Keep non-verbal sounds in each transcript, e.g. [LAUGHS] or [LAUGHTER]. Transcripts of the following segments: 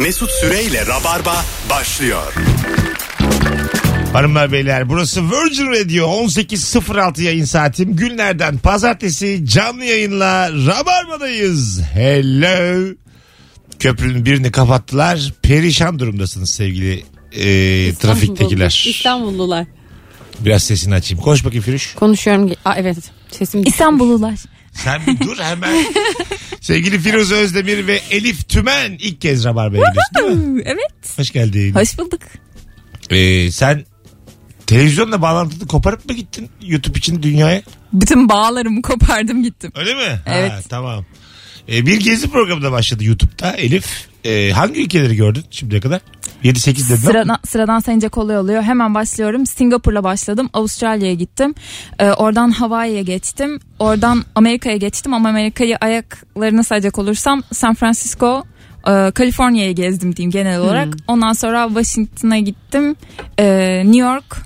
Mesut Süreyle Rabarba başlıyor. Hanımlar beyler burası Virgin Radio 18.06 yayın saatim. Günlerden pazartesi canlı yayınla Rabarba'dayız. Hello. Köprünün birini kapattılar. Perişan durumdasınız sevgili e, trafiktekiler. İstanbullular. Biraz sesini açayım. Koş bakayım Firuş. Konuşuyorum. Aa, evet sesim İstanbullular. Sen bir dur hemen. [LAUGHS] sevgili Firuze Özdemir ve Elif Tümen ilk kez Rabarba'ya değil mi? Evet. Hoş geldin. Hoş bulduk. Ee, sen televizyonla bağlantını koparıp mı gittin YouTube için dünyaya? Bütün bağlarımı kopardım gittim. Öyle mi? Evet. Ha, tamam. Ee, bir gezi programı da başladı YouTube'da. Elif e, hangi ülkeleri gördün şimdiye kadar? 7-8 dedin ama. Sıradan, sıradan sayınca kolay oluyor. Hemen başlıyorum. Singapur'la başladım. Avustralya'ya gittim. Ee, oradan Hawaii'ye geçtim. Oradan Amerika'ya geçtim ama Amerika'yı ayaklarını sayacak olursam San Francisco, e, gezdim diyeyim genel olarak. Ondan sonra Washington'a gittim. E, New York,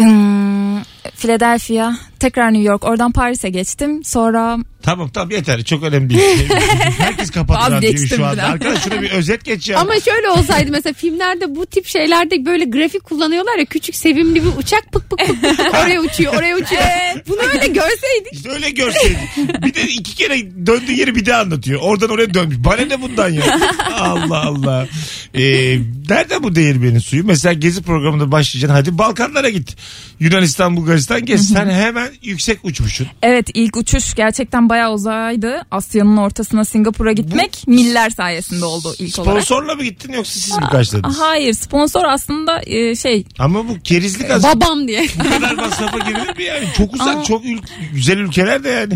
ım, Philadelphia, tekrar New York. Oradan Paris'e geçtim. Sonra Tamam tamam yeter çok önemli değil. [LAUGHS] Herkes kapattı radyoyu Vazgeçtim şu anda. biraz. Arkadaş şuna bir özet geç ya. Ama şöyle olsaydı [LAUGHS] mesela filmlerde bu tip şeylerde böyle grafik kullanıyorlar ya küçük sevimli bir uçak pık pık pık, pık oraya uçuyor oraya uçuyor. Bunu öyle görseydik. İşte öyle görseydik. Bir de iki kere döndüğü yeri bir daha anlatıyor. Oradan oraya dönmüş. Bana ne bundan ya? Allah Allah. Ee, nerede bu değirmenin suyu? Mesela gezi programında başlayacaksın. Hadi Balkanlara git. Yunanistan, Bulgaristan gez. Sen hemen yüksek uçmuşsun. Evet ilk uçuş gerçekten bayağı uzaydı. Asya'nın ortasına Singapur'a gitmek miller sayesinde oldu ilk olarak. Sponsorla mı gittin yoksa siz mi karşıladınız? Hayır sponsor aslında e, şey Ama bu kerizlik aslında. Babam diye. [LAUGHS] Bu kadar masrafa girilir mi yani? Çok uzak, çok ül- güzel ülkeler de yani.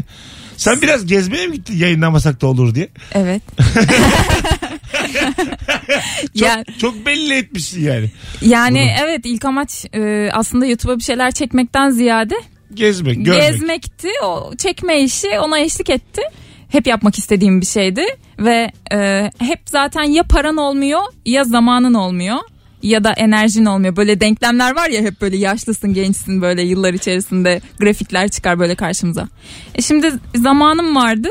Sen biraz gezmeye mi gittin yayınlamasak da olur diye? evet. [LAUGHS] [LAUGHS] Çok, Ya- çok belli etmişsin yani. Yani evet ilk amaç e, aslında YouTube'a bir şeyler çekmekten ziyade Gezmek, görmek. gezmekti. O çekme işi ona eşlik etti. Hep yapmak istediğim bir şeydi ve e, hep zaten ya paran olmuyor ya zamanın olmuyor ya da enerjin olmuyor. Böyle denklemler var ya hep böyle yaşlısın gençsin böyle yıllar içerisinde grafikler çıkar böyle karşımıza. E şimdi zamanım vardı.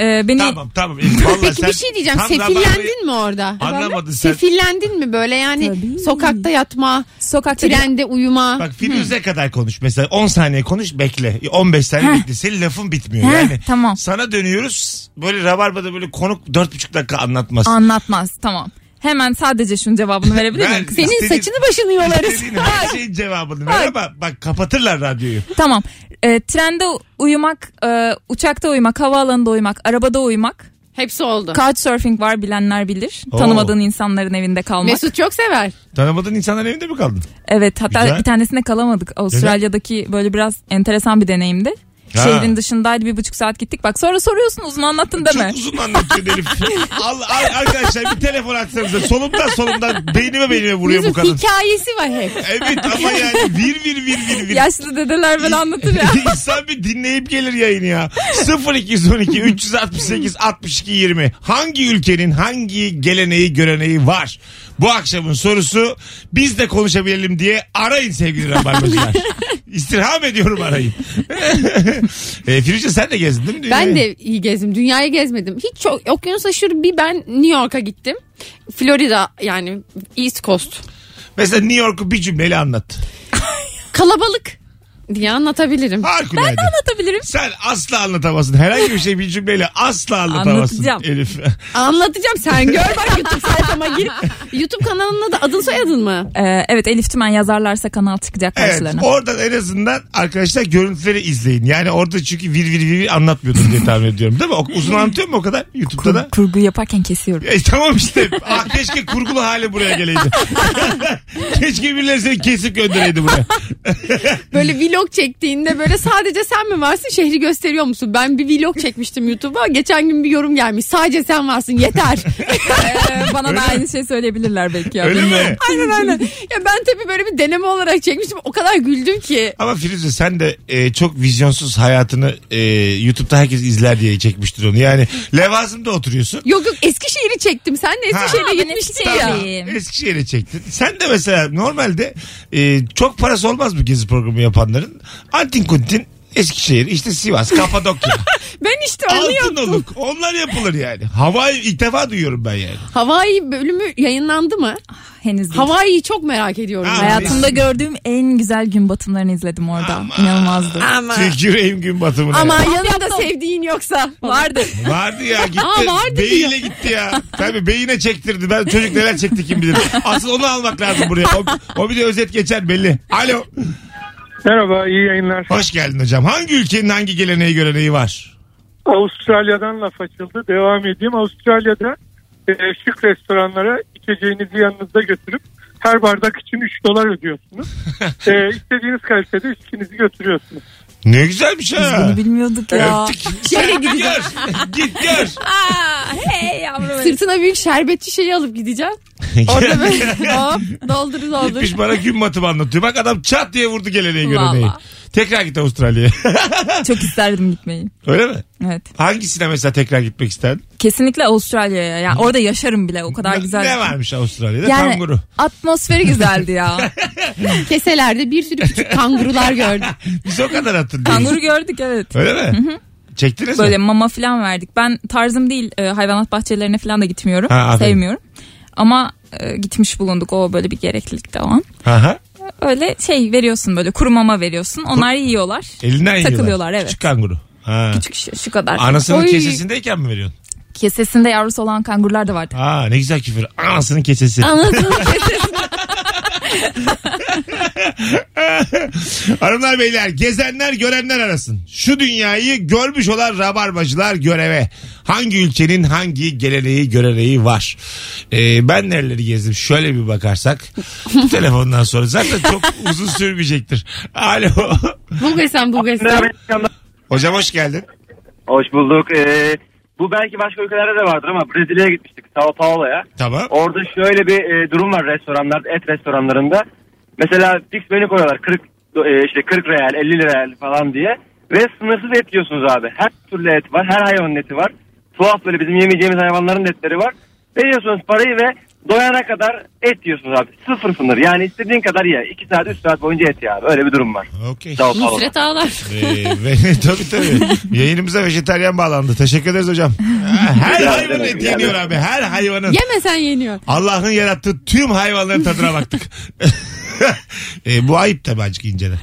E, beni Tamam tamam. Elif, vallahi Peki sen bir şey diyeceğim. tam Sefillendin mi orada? Anlamadın sen. Sefillendin mi böyle yani Tabii. sokakta yatma, sokakta trende uyuma. Bak Firuze kadar konuş. Mesela 10 saniye konuş bekle. 15 saniye Heh. bekle. Senin lafın bitmiyor. Heh, yani tamam. sana dönüyoruz. Böyle rabarbada böyle konuk 4,5 dakika anlatmaz. anlatmaz tamam. Hemen sadece şunun cevabını verebilir miyim? Ben- Senin İstediğin- saçını başını yolarız. [LAUGHS] İstediğin her şeyin cevabını ver ama bak kapatırlar radyoyu. Tamam. E, trende uyumak, e, uçakta uyumak, havaalanında uyumak, arabada uyumak. Hepsi oldu. Couchsurfing var bilenler bilir. Oo. Tanımadığın insanların evinde kalmak. Mesut çok sever. Tanımadığın insanların evinde mi kaldın? Evet hatta Güzel. bir tanesine kalamadık. Avustralya'daki böyle biraz enteresan bir deneyimdi. Ha. Şehrin dışındaydı bir buçuk saat gittik. Bak sonra soruyorsun uzun anlattın deme. Çok uzun anlatıyor Elif. [LAUGHS] al, al, arkadaşlar bir telefon açsanıza. Solumdan solumdan beynime beynime vuruyor bu Mesut kadın. hikayesi var hep. Evet ama [LAUGHS] yani vir vir vir vir vir. Yaşlı dedeler böyle anlatır ya. [LAUGHS] İnsan bir dinleyip gelir yayını ya. 0212 368 62 20. Hangi ülkenin hangi geleneği göreneği var? Bu akşamın sorusu biz de konuşabilelim diye arayın sevgili rabarbacılar. İstirham ediyorum arayın. [LAUGHS] e, Firuze sen de gezdin değil mi? Ben dünyayı? de iyi gezdim. Dünyayı gezmedim. Hiç çok okyanus aşırı bir ben New York'a gittim. Florida yani East Coast. Mesela New York'u bir cümleyle anlat. Kalabalık diye anlatabilirim. Harikulade. Ben de anlatabilirim. Sen asla anlatamazsın. Herhangi bir şey bir cümleyle asla anlatamazsın Anlatacağım. Elif. [LAUGHS] Anlatacağım sen gör bak YouTube sayfama gir. YouTube kanalının adı adın soyadın mı? Ee, evet Elif Tümen yazarlarsa kanal çıkacak Evet karşılarına. oradan en azından arkadaşlar görüntüleri izleyin. Yani orada çünkü vir vir vir, vir anlatmıyordum diye tahmin ediyorum değil mi? O, uzun anlatıyor mu o kadar YouTube'da da? Kur- kurgu yaparken kesiyorum. E, tamam işte. Ah, keşke kurgulu hali buraya geleydi. [LAUGHS] keşke birileri seni kesip göndereydi buraya. Böyle vlog çektiğinde böyle sadece sen mi varsın şehri gösteriyor musun? Ben bir vlog çekmiştim YouTube'a. Geçen gün bir yorum gelmiş. Sadece sen varsın yeter. [LAUGHS] Ee, bana da aynı şey söyleyebilirler belki. ya. Öyle mi? aynen aynen. Ya ben tabii böyle bir deneme olarak çekmiştim. O kadar güldüm ki. Ama Firuze sen de e, çok vizyonsuz hayatını e, YouTube'da herkes izler diye çekmiştir onu. Yani Levazım'da oturuyorsun. Yok yok Eskişehir'i çektim. Sen de. Eskişehir'e gitmiştin ya. Eskişehir'e çektin. Sen de mesela normalde e, çok parası olmaz bu gezi programı yapanların. Antin kuntin Eskişehir, işte Sivas, Kapadokya, [LAUGHS] Ben işte onu yaptım. Altınoluk. Onlar yapılır yani. Hawaii ilk defa duyuyorum ben yani. Hawaii bölümü yayınlandı mı? Henüz değil. Havai'yi çok merak ediyorum. Ha, ben. Hayatımda gördüğüm en güzel gün batımlarını izledim orada. Ama. İnanılmazdı. Ama, Tüküreyim gün batımına. ama ya. yanında sevdiğin yoksa. Vardı. [LAUGHS] Vardı ya gitti. Aa, vardı Beyiyle gitti ya. Tabii beyine çektirdi. Ben çocuk neler çekti kim bilir. Asıl onu almak lazım buraya. O, o bir de özet geçer belli. Alo. Merhaba, iyi yayınlar. Hoş geldin hocam. Hangi ülkenin hangi geleneği göreneği var? Avustralya'dan laf açıldı. Devam edeyim. Avustralya'da e, şık restoranlara içeceğinizi yanınızda götürüp her bardak için 3 dolar ödüyorsunuz. [LAUGHS] e, istediğiniz kalitede içkinizi götürüyorsunuz. Ne güzelmiş ha. Bunu bilmiyorduk ya. Öptük. Sen [LAUGHS] git gör. Git gör. [LAUGHS] hey yavrum. Sırtına büyük şerbetçi şeyi alıp gideceğim. Orada böyle hop doldur doldur. Gitmiş bana gün batımı anlatıyor. Bak adam çat diye vurdu geleneği Vallahi. göreneği. Tekrar git Avustralya'ya. [LAUGHS] Çok isterdim gitmeyi. Öyle mi? Evet. Hangisine mesela tekrar gitmek isterdin? Kesinlikle Avustralya'ya. Yani orada yaşarım bile. O kadar güzel. Ne varmış Avustralya'da? Yani Kanguru. atmosferi güzeldi ya. [LAUGHS] Keselerde bir sürü küçük kangurular gördüm. [LAUGHS] Biz o kadar hatırlıyoruz. Kanguru gördük evet. Öyle mi? Çektiniz Böyle mi? mama falan verdik. Ben tarzım değil e, hayvanat bahçelerine falan da gitmiyorum. Ha, aferin. Sevmiyorum. Ama e, gitmiş bulunduk. O böyle bir gereklilikte o an. Aha. Öyle şey veriyorsun böyle kuru mama veriyorsun. Onlar yiyorlar. Elinden yiyorlar. Takılıyorlar, evet. Küçük kanguru. Ha. Küçük şu, şu kadar. Anasının Oy. kesesindeyken mi veriyorsun? Kesesinde yavrusu olan kangurular da vardı. Aa ne güzel küfür. Anasının kesesi. Anladın mı? [LAUGHS] Hanımlar beyler gezenler görenler arasın. Şu dünyayı görmüş olan rabarbacılar göreve. Hangi ülkenin hangi geleneği göreneği var? Ee, ben nereleri gezdim? Şöyle bir bakarsak. Bu telefondan sonra zaten çok [LAUGHS] uzun sürmeyecektir. Alo. Bulgaristan Bulgaristan. Hocam hoş geldin. Hoş bulduk. Ee, bu belki başka ülkelerde de vardır ama Brezilya'ya gitmiştik Sao Paulo'ya. Tamam. Orada şöyle bir e, durum var restoranlarda, et restoranlarında. Mesela fix menü koyuyorlar 40 e, işte 40 real, 50 real falan diye ve sınırsız et yiyorsunuz abi. Her türlü et var, her hayvanın eti var. Tuhaf böyle bizim yemeyeceğimiz hayvanların etleri var. Veriyorsunuz parayı ve doyana kadar et yiyorsunuz abi. Sıfır sınır. Yani istediğin kadar ye. 2 saat 3 saat boyunca et ya abi. Öyle bir durum var. Okey. Paulo'da. Nusret Ağlar. Ee, ve, tabii tabii. Yayınımıza vejeteryan bağlandı. Teşekkür ederiz hocam. Her eti rica yeniyor abi. Her hayvanın. Yemesen yeniyor. Allah'ın yarattığı tüm hayvanların tadına baktık. [LAUGHS] e, bu ayıp tabii azıcık inceden.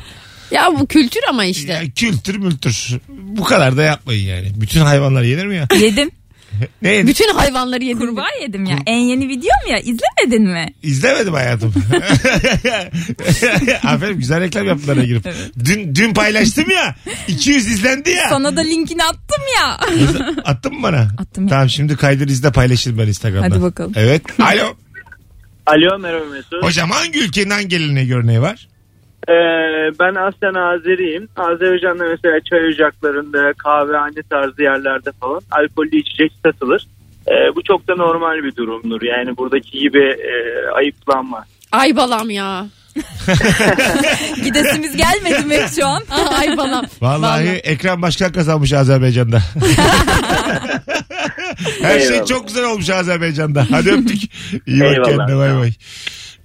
Ya bu kültür ama işte. Ya, kültür mültür. Bu kadar da yapmayın yani. Bütün hayvanlar yenir mi ya? Yedim. [LAUGHS] Ne yedin? Bütün hayvanları yedim. Kurbağa yedim ya. En yeni videom ya. İzlemedin mi? İzlemedim hayatım. [LAUGHS] Aferin güzel reklam yaptılar girip. Dün, dün paylaştım ya. 200 izlendi ya. Sana da linkini attım ya. Attın mı bana? Attım ya. Tamam şimdi kaydır izle paylaşırım ben Instagram'da. Hadi bakalım. Evet. Alo. Alo merhaba Mesut. Hocam hangi ülkenin hangi geleneği göreneği var? Ee, ben aslen Azeriyim. Azerbaycan'da mesela çay ocaklarında, kahvehane tarzı yerlerde falan alkollü içecek satılır. Ee, bu çok da normal bir durumdur. Yani buradaki gibi e, ayıplanma. Ay balam ya. [LAUGHS] Gidesimiz gelmedi mi şu an? Aa, Ay balam. Vallahi, ekran başkan kazanmış Azerbaycan'da. [LAUGHS] Her şey Eyvallah. çok güzel olmuş Azerbaycan'da. Hadi öptük. İyi bak Eyvallah. kendine bay bay.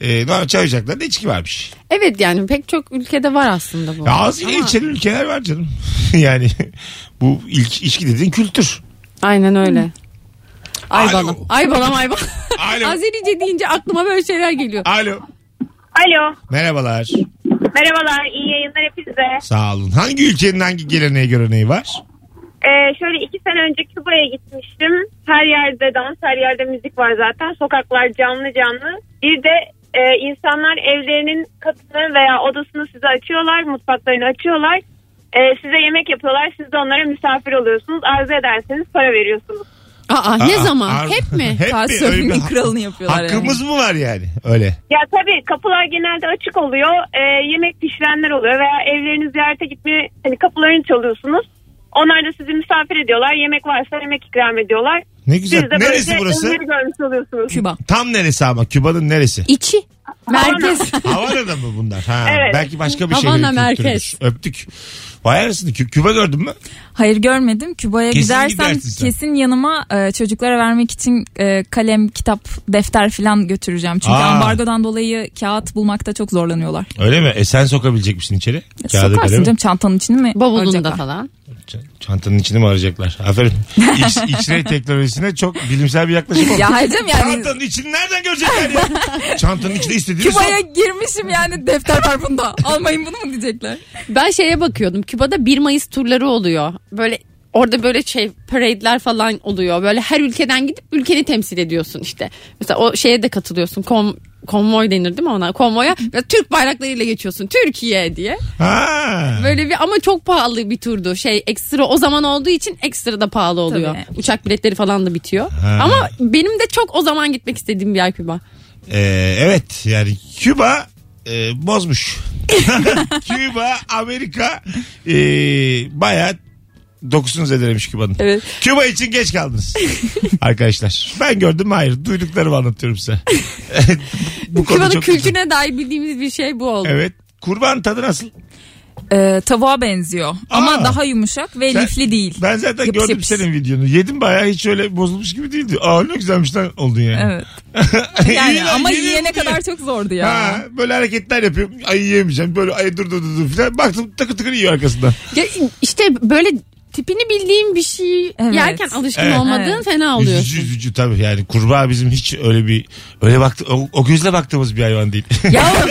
Ee, normal çay ocaklarında içki varmış. Evet yani pek çok ülkede var aslında bu. Ya ağzıyla Ama- içen ülkeler var canım. [LAUGHS] yani bu ilk içki dediğin kültür. Aynen öyle. Ay Alo. [LAUGHS] balam. Ay balam ay balam. Alo. Azerice deyince aklıma böyle şeyler geliyor. Alo. Alo. Merhabalar. Merhabalar. iyi yayınlar hepinize. Sağ olun. Hangi ülkenin hangi geleneği göreneği var? Ee, şöyle iki sene önce Küba'ya gitmiştim. Her yerde dans, her yerde müzik var zaten. Sokaklar canlı canlı. Bir de e, insanlar evlerinin kapısını veya odasını size açıyorlar. Mutfaklarını açıyorlar. E, size yemek yapıyorlar. Siz de onlara misafir oluyorsunuz. Arzu ederseniz para veriyorsunuz. Aa, ne Aa, zaman? ar- Hep mi? [LAUGHS] Hep mi? Öyle bir kralını yapıyorlar Hakkımız mı var yani? Öyle. Ya tabii kapılar genelde açık oluyor. E, yemek pişirenler oluyor veya evlerini ziyarete gitmeye hani kapılarını çalıyorsunuz. Onlar da sizi misafir ediyorlar. Yemek varsa yemek ikram ediyorlar. Ne Siz güzel. de Neresi böylece burası? ömür görmüş oluyorsunuz. Küba. Tam neresi ama? Küba'nın neresi? İçi. Merkez. Havana'da mı bunlar? Ha, Evet. Belki başka bir Havana şehrin merkez. Öptük. Vay arasını Kü- Küba gördün mü? Hayır görmedim. Küba'ya Kesin gidersem gidersin sen. kesin yanıma e, çocuklara vermek için e, kalem, kitap, defter falan götüreceğim. Çünkü Aa. ambargodan dolayı kağıt bulmakta çok zorlanıyorlar. Öyle mi? E sen sokabilecek misin içeri? Kağıdı Sokarsın kalemi. canım çantanın içini mi? Bavulunda falan. Ç- Çantanın içini mi arayacaklar? [LAUGHS] Aferin. X, X-ray teknolojisine çok bilimsel bir yaklaşım [LAUGHS] oldu. Ya hayır canım yani Çantanın içini nereden görecekler ya? [LAUGHS] Çantanın içinde istediğini Küba'ya sok. girmişim yani defter var bunda. Almayın bunu mu diyecekler? Ben şeye bakıyordum. Küba'da 1 Mayıs turları oluyor. Böyle orada böyle şey parade'ler falan oluyor. Böyle her ülkeden gidip ülkeni temsil ediyorsun işte. Mesela o şeye de katılıyorsun. Kom konvoy denir değil mi ona? Konvoya ve Türk bayraklarıyla geçiyorsun. Türkiye diye. Ha. Böyle bir ama çok pahalı bir turdu. Şey ekstra o zaman olduğu için ekstra da pahalı oluyor. Tabii. Uçak biletleri falan da bitiyor. Ha. Ama benim de çok o zaman gitmek istediğim bir yer Küba. Ee, evet yani Küba e, bozmuş. [LAUGHS] Küba, Amerika e, bayağı dokusunu zedelemiş Küba'nın. Evet. Küba için geç kaldınız. Arkadaşlar ben gördüm hayır. Duyduklarımı anlatıyorum size. [LAUGHS] Bu konu Küba'nın çok güzel. kültürüne dair bildiğimiz bir şey bu oldu. Evet. Kurban tadı nasıl? Ee, tavuğa benziyor ama Aa. daha yumuşak ve Sen- lifli değil. Ben zaten Yapış gördüm yapış. senin videonu. Yedim bayağı hiç öyle bozulmuş gibi değildi. Aa ne güzelmiş lan oldun yani. Evet. [LAUGHS] Yani lan, ama yiyene oldu kadar çok zordu ya. Ha, böyle hareketler yapıyorum. Ay yiyemeyeceğim. Böyle ay dur dur dur dur falan. Baktım takır takır yiyor arkasından. Ya işte böyle tipini bildiğin bir şey Evet. yerken alışkın Evet. olmadığın Evet. fena oluyorsun. Üzücü üzücü tabii yani kurbağa bizim hiç öyle bir öyle baktı o, o gözle baktığımız bir hayvan değil. Ya. [LAUGHS]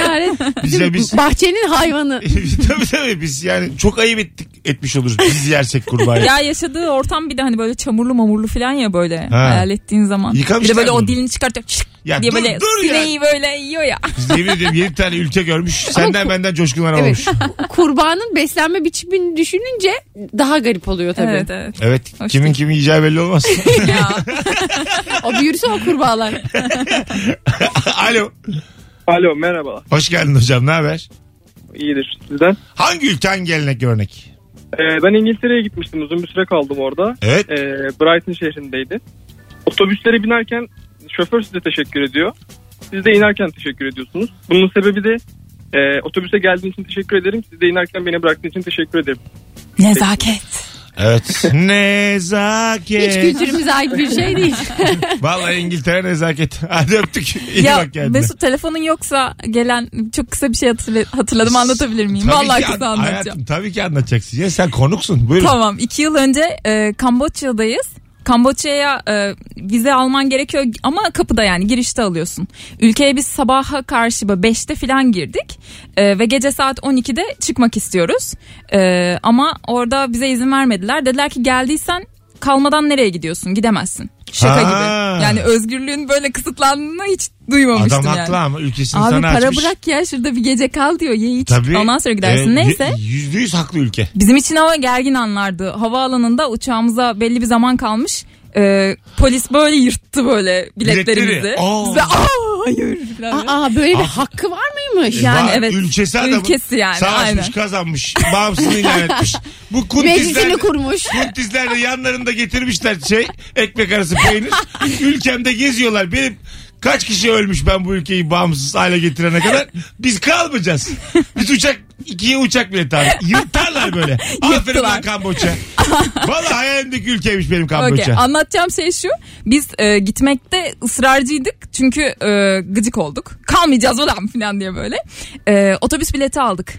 yani Yani biz, ya biz bahçenin hayvanı. [LAUGHS] tabii tabii biz yani çok ayıp ettik etmiş oluruz biz yersek kurbağayı. Ya yaşadığı ortam bir de hani böyle çamurlu mamurlu falan ya böyle Ha. hayal ettiğin zaman. Bir Yıkamışlar de böyle o dilini çıkartıyor şık Ya diye dur, böyle dur ya. sineği böyle yiyor ya. Biz yemin ediyorum 7 tane ülke görmüş senden benden coşkunlar olmuş. Evet. Kurbağanın beslenme biçimini düşününce daha garip oluyor tabii. Evet evet. Evet Hoş kimin değil. kimi yiyeceği belli olmaz. [LAUGHS] ya. [LAUGHS] O büyürse o kurbağalar. Alo Alo merhaba. hoş geldin hocam ne haber? İyidir sizden. Hangi ülke hangi gelenek örnek? Ee, ben İngiltere'ye gitmiştim. Uzun bir süre kaldım orada. Evet. Ee, Brighton şehrindeydi. Otobüslere binerken şoför size teşekkür ediyor. Siz de inerken teşekkür ediyorsunuz. Bunun sebebi de e, otobüse geldiğin için teşekkür ederim. Siz de inerken beni bıraktığın için teşekkür ederim. Nezaket. Evet. [LAUGHS] Hiç Nezaket. kültürümüze ait bir şey değil. [LAUGHS] Vallahi İngiltere nezaket. Hadi öptük. İyi ya bak kendine. Mesut telefonun yoksa gelen çok kısa bir şey hatırla- hatırladım anlatabilir miyim? Tabii Vallahi kısa an- anlatacağım. Hayatım tabii ki anlatacaksın. Ya sen konuksun. Buyurun. Tamam iki yıl önce e, Kamboçya'dayız. Kamboçya'ya e, vize alman gerekiyor ama kapıda yani girişte alıyorsun. Ülkeye biz sabaha karşı böyle 5'te falan girdik E, ve gece saat 12'de çıkmak istiyoruz. E, ama orada bize izin vermediler. Dediler ki geldiysen kalmadan nereye gidiyorsun gidemezsin. Şaka Ha. gibi. Yani özgürlüğün böyle kısıtlandığını hiç duymamıştım Adam yani. haklı ama ülkesini Abi sana para açmış. bırak ya şurada bir gece kal diyor ye iç Tabii. ondan sonra gidersin e, neyse. Yüzde yüz haklı ülke. Bizim için ama gergin anlardı. Havaalanında uçağımıza belli bir zaman kalmış. Ee, polis böyle yırttı böyle biletlerimizi. Biletleri. Aa. Biz de aa hayır falan. Aa böyle bir Ah. hakkı var mıymış? Yani Var, evet, Ülkesi adamın. ülkesi yani, Savaşmış aynen. kazanmış. Bağımsızlığını ilan [LAUGHS] etmiş. Bu Meclisini kuntizler, kurmuş. kuntizler de yanlarında getirmişler şey ekmek arası peynir. [LAUGHS] Ülkemde geziyorlar. Benim kaç kişi ölmüş ben bu ülkeyi bağımsız hale getirene kadar. Biz kalmayacağız. Biz uçak ikiye uçak bileti aldık. Yırtarlar böyle. [LAUGHS] Aferin Yırttılar. lan Kamboçya. Valla hayalimdeki ülkeymiş benim Kamboçya. Okey, anlatacağım şey şu. Biz e, gitmekte ısrarcıydık. Çünkü e, gıcık olduk. Kalmayacağız ulan falan diye böyle. E, otobüs bileti aldık.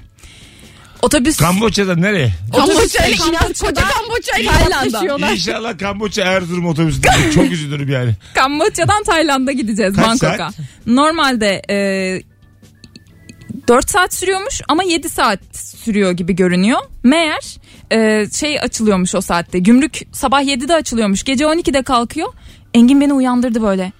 Otobüs Kamboçya'dan nereye? Kamboçya ile koca Kamboçya ile Tayland'a. İnşallah Kamboçya Erzurum otobüsü değil. Çok üzülürüm yani. [LAUGHS] Kamboçya'dan Tayland'a gideceğiz Kaç Bangkok'a. saat? Normalde e, 4 saat sürüyormuş ama 7 saat sürüyor gibi görünüyor. Meğer e, şey açılıyormuş o saatte. Gümrük sabah 7'de açılıyormuş. Gece 12'de kalkıyor. Engin beni uyandırdı böyle.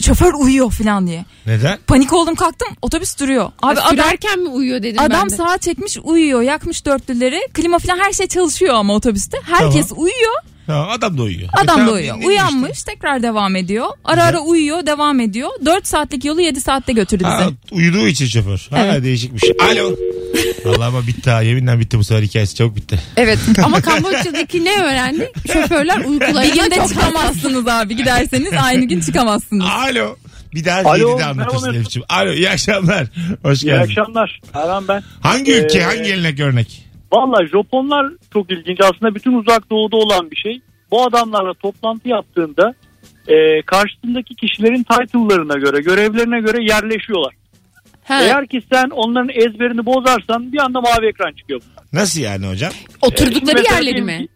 Şoför uyuyor falan diye. Neden? Panik oldum kalktım otobüs duruyor. Abi adam, Sürerken mi uyuyor dedim adam ben de. sağa çekmiş uyuyor yakmış dörtlüleri. Klima falan her şey çalışıyor ama otobüste. Herkes uyuyor. Ha, adam da uyuyor. Adam da uyuyor. Uyanmış işte. tekrar devam ediyor. Ara ara uyuyor devam ediyor. 4 saatlik yolu 7 saatte götürdü bizi. Ha, uyuduğu için şoför. Ha, Evet. değişikmiş. Alo. Allah ama bitti ha. Yeminle bitti bu sefer hikayesi. Çabuk bitti. Evet ama Kamboçya'daki ne öğrendik? Şoförler günde çok çıkamazsınız abi giderseniz aynı gün çıkamazsınız. Alo. Bir daha Alo, 7'de merhaba anlatırsın. Elif'ciğim. Alo iyi akşamlar. Hoş İyi geldin. akşamlar. Erhan ben. Hangi ülke Ee, hangi gelenek örnek? Valla Japonlar çok ilginç. Aslında bütün uzak doğuda olan bir şey. Bu adamlarla toplantı yaptığında e, karşısındaki kişilerin title'larına göre, görevlerine göre yerleşiyorlar. Ha, Eğer ki sen onların ezberini bozarsan bir anda mavi ekran çıkıyor. Nasıl yani hocam? oturdukları Mesela yerleri mi?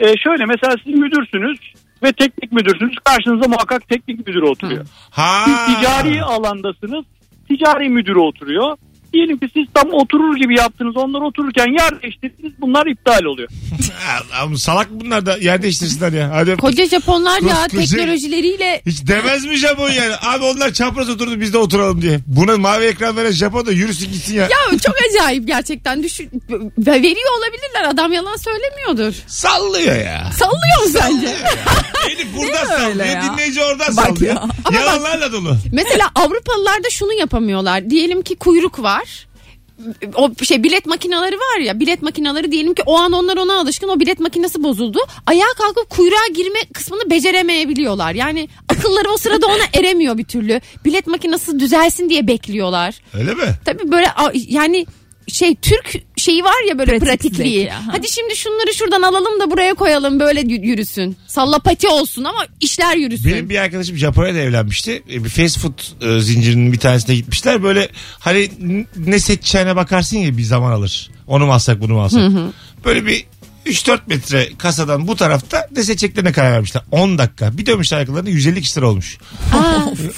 E, şöyle mesela siz müdürsünüz ve teknik müdürsünüz. Karşınıza muhakkak teknik müdürü oturuyor. Ha. Siz ticari alandasınız. Ticari müdürü oturuyor. Diyelim ki siz tam oturur gibi yaptınız. Onlar otururken yer değiştirdiniz. Bunlar iptal oluyor. [LAUGHS] Ama salak bunlar da yer değiştirsinler ya. Hadi. Koca Japonlar ya Koskoca- teknolojileriyle Hiç demez mi Japon yani? Abi onlar çapraz oturdu biz de oturalım diye. Buna mavi ekran veren Japon da yürüsün gitsin ya. ya çok acayip gerçekten düşün ve veriyor olabilirler adam yalan söylemiyordur. Sallıyor ya. Sallıyor mu sence? Elif buradan sallıyor. ya? Dinleyici oradan Bak sallıyor. ya. Yalanlarla dolu. Mesela Avrupalılar da şunu yapamıyorlar. Diyelim ki kuyruk var. O şey bilet makineleri var ya bilet makineleri diyelim ki o an onlar ona alışkın o bilet makinesi bozuldu. Ayağa kalkıp kuyruğa girme kısmını beceremeyebiliyorlar. Yani akılları o sırada ona [LAUGHS] eremiyor bir türlü. Bilet makinesi düzelsin diye bekliyorlar. Öyle mi? Tabii böyle yani şey Türk şeyi var ya böyle Pratik pratikliği. zeki, aha. Hadi şimdi şunları şuradan alalım da buraya koyalım böyle yürüsün. Sallapati olsun ama işler yürüsün. Benim bir arkadaşım Japonya'da evlenmişti. E, Bir fast food e, zincirinin bir tanesine gitmişler. Böyle hani ne seçeceğine bakarsın ya bir zaman alır. Onu mu alsak bunu mu alsak. Böyle bir 3-4 metre kasadan bu tarafta ne seçeceklerine karar vermişler. 10 dakika. Bir dönmüşler arkalarında 150 kişi lira olmuş.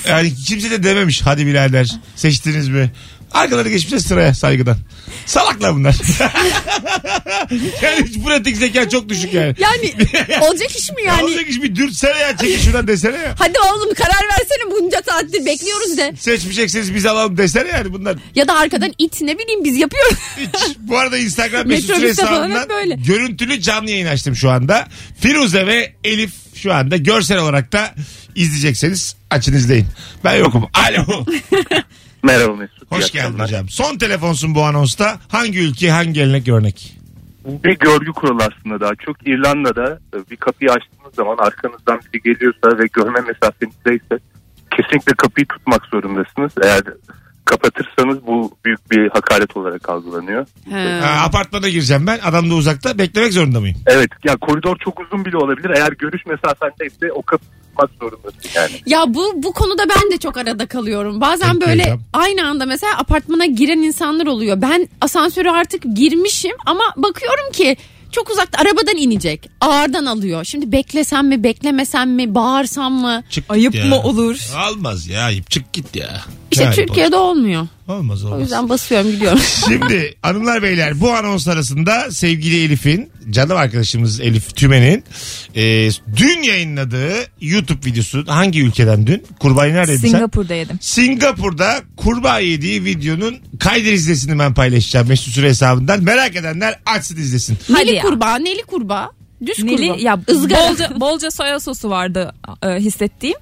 yani kimse de dememiş hadi birader seçtiniz mi? Arkaları geçmişler sıraya saygıdan. Salaklar bunlar. [LAUGHS] yani hiç pratik zeka çok düşük yani. Yani [LAUGHS] olacak iş mi Yani... Olacak iş bir dürtsene ya çekin şuradan desene ya. Hadi oğlum karar versene bunca saattir bekliyoruz de. Seçmeyeceksiniz biz alalım desene yani bunlar. Ya da arkadan it ne bileyim biz yapıyoruz. [LAUGHS] Hiç. Bu arada Instagram mesut süre hesabından görüntülü canlı yayın açtım şu anda. Firuze ve Elif şu anda görsel olarak da izleyecekseniz açın izleyin. Ben yokum. Alo. Merhaba Mesut. Hoş geldin hocam. Son telefonsun bu anonsta. Hangi ülke hangi gelenek örnek? bir görgü kuralı aslında daha çok. İrlanda'da e, bir kapıyı açtığınız zaman arkanızdan biri geliyorsa ve görme mesafenizdeyse kesinlikle kapıyı tutmak zorundasınız. Eğer kapatırsanız bu büyük bir hakaret olarak algılanıyor. Ha, apartmana gireceğim ben. Adam da uzakta. Beklemek zorunda mıyım? Evet ya koridor çok uzun bile olabilir. Eğer görüş mesafendeyse o kapıyı tutmak zorundasın yani. Ya bu bu konuda ben de çok arada kalıyorum. Bazen Peki böyle hocam. aynı anda mesela apartmana giren insanlar oluyor. Ben asansöre artık girmişim ama bakıyorum ki çok uzakta arabadan inecek. Ağırdan alıyor. Şimdi beklesem mi, beklemesem mi, bağırsam mı? Çık git Ayıp ya. mı olur? Almaz ya ayıp. Çık git ya. İşte Türkiye'de olmuyor. Olmaz olmaz. O yüzden basıyorum gidiyorum. [LAUGHS] Şimdi hanımlar beyler bu anons arasında sevgili Elif'in canım arkadaşımız Elif Tümen'in e, dün yayınladığı YouTube videosu hangi ülkeden dün? Kurbağayı neredeydin sen? Singapur'da yedim. Singapur'da kurbağa yediği videonun kaydır izlesini ben paylaşacağım Mesut Süre hesabından. Merak edenler açsın izlesin. Hadi neli ya. kurbağa, neli kurbağa. Düz kurbağa. Neli ya Izgara. bolca, bolca soya sosu vardı e, hissettiğim.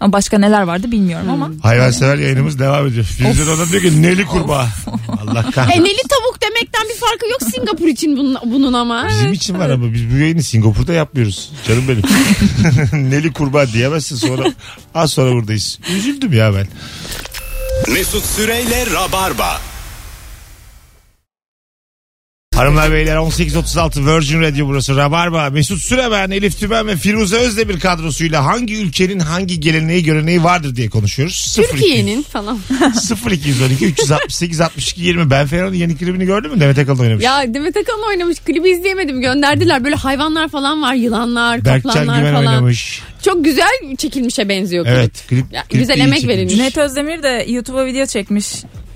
Ama başka neler vardı bilmiyorum ama. Hayvansever yayınımız devam ediyor. Firuze de ona diyor ki neli kurbağa. Allah [LAUGHS] E kahretsin. neli tavuk demekten bir farkı yok Singapur için bunun, bunun ama. Bizim için var ama biz bu yayını Singapur'da yapmıyoruz. Canım benim. [LAUGHS] Neli kurbağa diyemezsin sonra. Az sonra buradayız. Üzüldüm ya ben. Mesut Süreyle Rabarba. Hanımlar beyler 18.36 Virgin Radio burası. Rabarba, Mesut Süre ben, Elif Tüben ve Firuze Özdemir kadrosuyla hangi ülkenin hangi geleneği göreneği vardır diye konuşuyoruz. Türkiye'nin falan. 0212 368 62 20 Ben Ferhan'ın yeni klibini gördün mü? Demet Akalın oynamış. ya Demet Akalın oynamış. Klibi izleyemedim. Gönderdiler. Böyle hayvanlar falan var. Yılanlar, Berkcan kaplanlar Güven falan. oynamış. Çok güzel çekilmişe benziyor klip. Evet. Klip, Ya, klip güzel iyi emek çekilmiş. verilmiş. Cüneyt Özdemir de YouTube'a video çekmiş.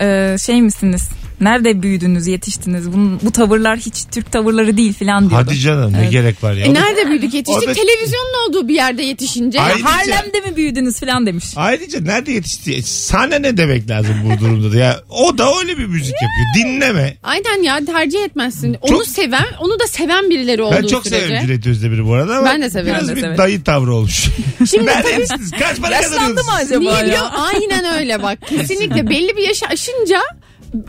Ee, şey misiniz? Nerede büyüdünüz, yetiştiniz? Bunun, bu tavırlar hiç Türk tavırları değil filan diyordu. Hadi canım ne Evet. gerek var ya. E nerede büyüdük yetiştik? O da- Televizyonun olduğu bir yerde yetişince. Ayrıca- Harlem'de mi büyüdünüz filan demiş. Ayrıca nerede yetişti? Sana ne demek lazım bu durumda da ya? O da öyle bir müzik yapıyor. Dinleme. Aynen ya tercih etmezsin. Onu Çok- seven, onu da seven birileri olduğu Ben çok sürece. severim Cüneyt Özdemir'i bu arada ama Ben de severim. biraz Ben de bir severim. dayı tavrı olmuş. [LAUGHS] Şimdi Nerede tabii- yetiştiniz? Kaç para Yaşlandı kazanıyorsunuz? mı acaba Niye ya? Aynen öyle bak. [LAUGHS] Kesinlikle belli bir yaşı aşınca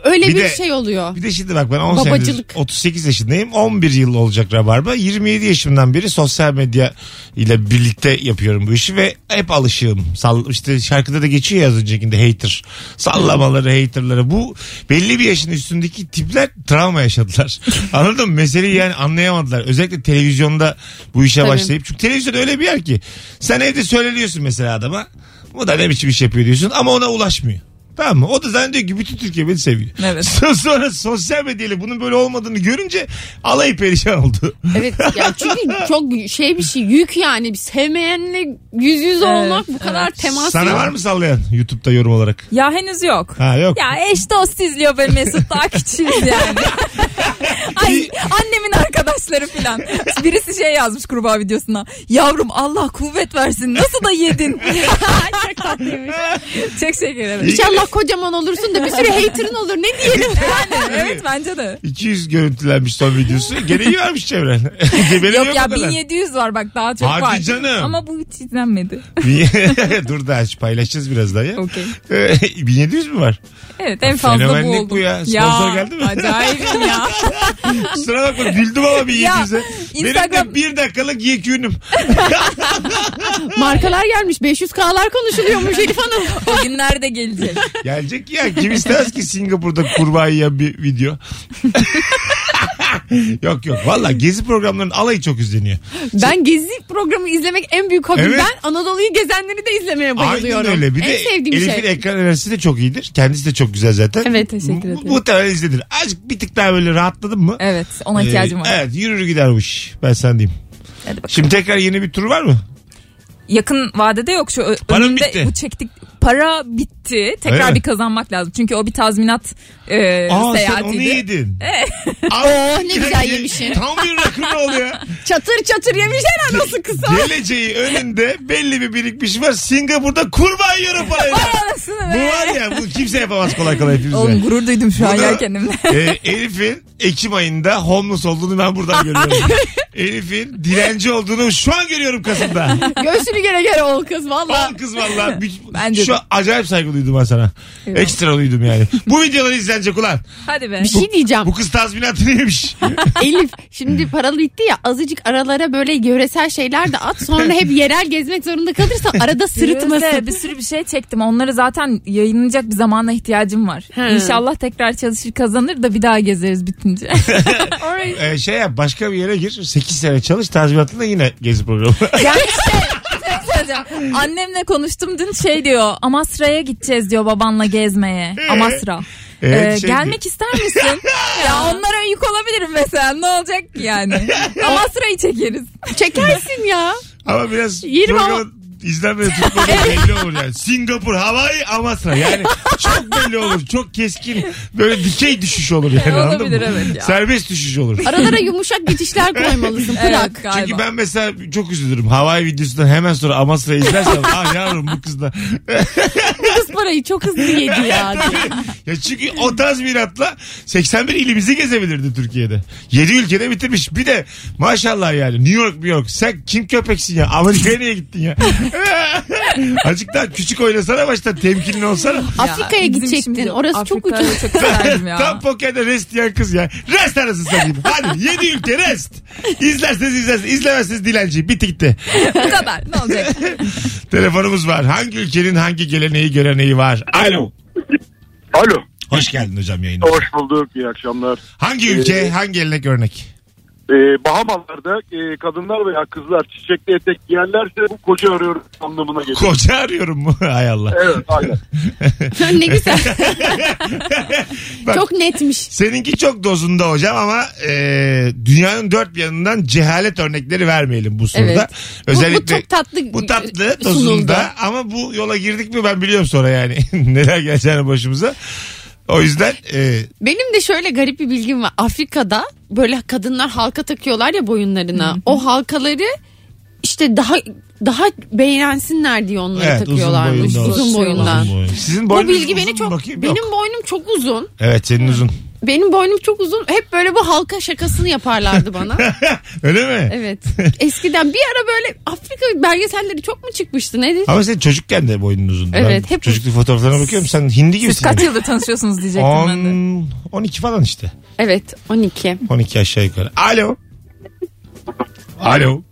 Öyle Bir bir, de- şey oluyor. Bir de şimdi bak ben 10 senedir Babacılık. 38 yaşındayım. 11 yıl olacak Rabarba. 27 yaşımdan beri sosyal medya ile birlikte yapıyorum bu işi ve hep alışığım. Sall işte şarkıda da geçiyor ya az öncekinde hater. Sallamaları, haterları. Bu belli bir yaşın üstündeki tipler travma yaşadılar. [LAUGHS] Anladın mı? Meseleyi yani anlayamadılar. Özellikle televizyonda bu işe Tabii. başlayıp. Çünkü televizyon öyle bir yer ki. Sen evde söyleniyorsun mesela adama. Bu da ne biçim iş yapıyor diyorsun ama ona ulaşmıyor. Tamam mı? O da zannediyor ki bütün Türkiye beni seviyor. Evet. [LAUGHS] Sonra sosyal medyayla bunun böyle olmadığını görünce alayı perişan oldu. Evet ya [LAUGHS] çünkü çok şey bir şey yük yani bir sevmeyenle yüz Evet, olmak bu kadar evet. temas Sana yok. var mı sallayan YouTube'da yorum olarak? Ya henüz yok. Ha yok. Ya eş dost izliyor böyle Mesut daha küçüğüz yani. [LAUGHS] Ay annemin arkadaşları filan. Birisi şey yazmış kurbağa videosuna. Yavrum Allah kuvvet versin nasıl da yedin. Çok tatlıymış. Çok şeker evet. İnşallah kocaman olursun da bir sürü hater'ın olur ne diyelim. [LAUGHS] Yani evet bence de. 200 görüntülenmiş son videosu. Gene iyi vermiş çevren. [LAUGHS] Benim Yok yok ya o kadar. 1700 var bak daha çok Hadi var. canım. Ama bu hiç izlenmedi. [LAUGHS] Dur da aç paylaşacağız biraz daha ya. Okey. Ee, 1700 mü var? Evet en fazla bu oldu. bu ya. Sponsor geldi mi? Acayipim ya. Kusura bakma güldüm ama 1700'e. Benim Instagram- de bir dakikalık yekünüm. Markalar gelmiş 500K'lar konuşuluyormuş Elif Hanım. o günler de gelecek. Gelecek ya. Kim istemez ki Singapur'da kurbağa yiyen bir video. [LAUGHS] yok yok. Valla gezi programlarının alayı çok izleniyor. Ben gezi programı izlemek en büyük hobim. Evet. Ben Anadolu'yu gezenleri de izlemeye bayılıyorum. Aynen öyle. Bir en de sevdiğim Elif'in şey. ekran enerjisi de çok iyidir. Kendisi de çok güzel zaten. Evet, teşekkür Bu- ederim. Muhtemelen izlenir. Azıcık bir tık daha böyle rahatladın mı? Evet ona ihtiyacım Ee, var. Evet yürür gider bu iş. Ben sen diyeyim. Şimdi tekrar yeni bir tur var mı? Yakın vadede yok şu Param önünde bitti. bu çektik para bitti. Tekrar Öyle bir kazanmak lazım. Çünkü o bir tazminat e, Aa sen seyahatiydi. onu yedin. [LAUGHS] Oh, ne güzel yemişsin. Tam bir rock'n'roll [LAUGHS] ya. Çatır çatır yemiş helal olsun kısa. Geleceği önünde belli bir birikmiş var. Singapur'da kurban yiyorum parayla. Bu var ya bu kimse yapamaz kolay kolay hepimize. Oğlum gurur duydum şu an Bunu- yerkenimle. Ee, Elif'in Ekim ayında homeless olduğunu ben buradan [LAUGHS] görüyorum. Elif'in dilenci olduğunu şu an görüyorum Kasım'da. [LAUGHS] Göğsünü gere gere ol kız valla. Al kız valla. Bence Şu de. acayip saygı duydum ben sana. Ekstra duydum yani. Bu videolar izlenecek ulan. Hadi be. Bir şey diyeceğim. Bu kız tazminatını yemiş. [LAUGHS] Elif şimdi paralı gitti ya azıcık aralara böyle yöresel şeyler de at. Sonra hep yerel gezmek zorunda kalırsan arada Sırıtmasın. Bir sürü bir şey çektim. Onları zaten yayınlayacak bir zamana ihtiyacım var. He. İnşallah tekrar çalışır kazanır da bir daha gezeriz bitince. [LAUGHS] Ee, şey yap başka bir yere gir. 8 sene çalış tazminatında yine gezi programı. [LAUGHS] Yani işte şey söyleyeceğim. [LAUGHS] Annemle konuştum dün şey diyor Amasra'ya gideceğiz diyor babanla gezmeye. Amasra. Evet, Ee, şey gelmek ister misin? [LAUGHS] ya onlara yük olabilirim mesela ne olacak ki yani? Amasra'yı çekeriz. Çekersin ya. Ama biraz Yerim ama- programın izlenmede tutmadı [LAUGHS] belli olur yani. Singapur, Hawaii, Amasra. Yani çok belli olur. Çok keskin. Böyle dikey düşüş olur yani anladın Olabilir, mı? evet ya. Serbest düşüş olur. Aralara yumuşak geçişler koymalısın. Evet, Plak. galiba. Çünkü ben mesela çok üzülürüm. Hawaii videosundan hemen sonra Amasra'yı izlersem ah yavrum bu kız da. [LAUGHS] Kız parayı çok hızlı yedi ya. [LAUGHS] ya çünkü o tazminatla 81 ilimizi gezebilirdi Türkiye'de. 7 ülkede bitirmiş. Bir de maşallah yani New York New York. Sen kim köpeksin ya? Amerika'ya niye gittin ya? [LAUGHS] Azıcık daha küçük oynasana başta temkinli olsana. Afrika'ya gidecektin. Orası çok ucuz. çok isterdim ya. [LAUGHS] Tam pokerde rest diyen kız ya. Rest arası satayım. Hadi 7 ülke rest. İzlerseniz izlersiniz. İzlemezseniz dilenci. Bitti gitti. Bu kadar ne olacak? Telefonumuz var. Hangi ülkenin hangi geleneği göreneği var? Alo. Alo. Hoş geldin hocam yayına. Hoş bulduk. İyi akşamlar. Hangi ülke hangi gelenek örnek? Ee, Bahamalarda e, kadınlar veya kızlar çiçekli etek giyerlerse bu koca arıyor anlamına geliyor. Koca arıyorum mu? [LAUGHS] Hay Allah. Evet aynen. ne güzel. [LAUGHS] Bak, çok netmiş. Seninki çok dozunda hocam ama e, dünyanın dört bir yanından cehalet örnekleri vermeyelim bu soruda. Evet. Bu- Özellikle bu çok tatlı bu tatlı sunuldu. dozunda ama bu yola girdik mi ben biliyorum sonra yani [LAUGHS] neler geleceğini başımıza. O yüzden e, Benim de şöyle garip bir bilgim var. Afrika'da böyle kadınlar halka takıyorlar ya boyunlarına. O halkaları İşte daha daha beğensinler diye onları Evet, uzun takıyorlarmış. Uzun, olsun. boyundan. Uzun boyun. Sizin Bu boynunuz bilgi uzun beni mu çok bakayım? benim Yok. boynum çok uzun. Evet senin uzun. Benim boynum çok uzun. Hep böyle bu halka şakasını yaparlardı bana. [LAUGHS] Öyle mi? evet. [LAUGHS] Eskiden bir ara böyle Afrika belgeselleri çok mu çıkmıştı nedir? Ama sen çocukken de boynun uzundu. Evet, Ben hep- çocukluk fotoğraflarına bakıyorum sen hindi gibisin. Siz kaç yani. yıldır tanışıyorsunuz diyecektim ben de. 10, 12 falan işte. Evet 12. 12 aşağı yukarı. Alo. Alo.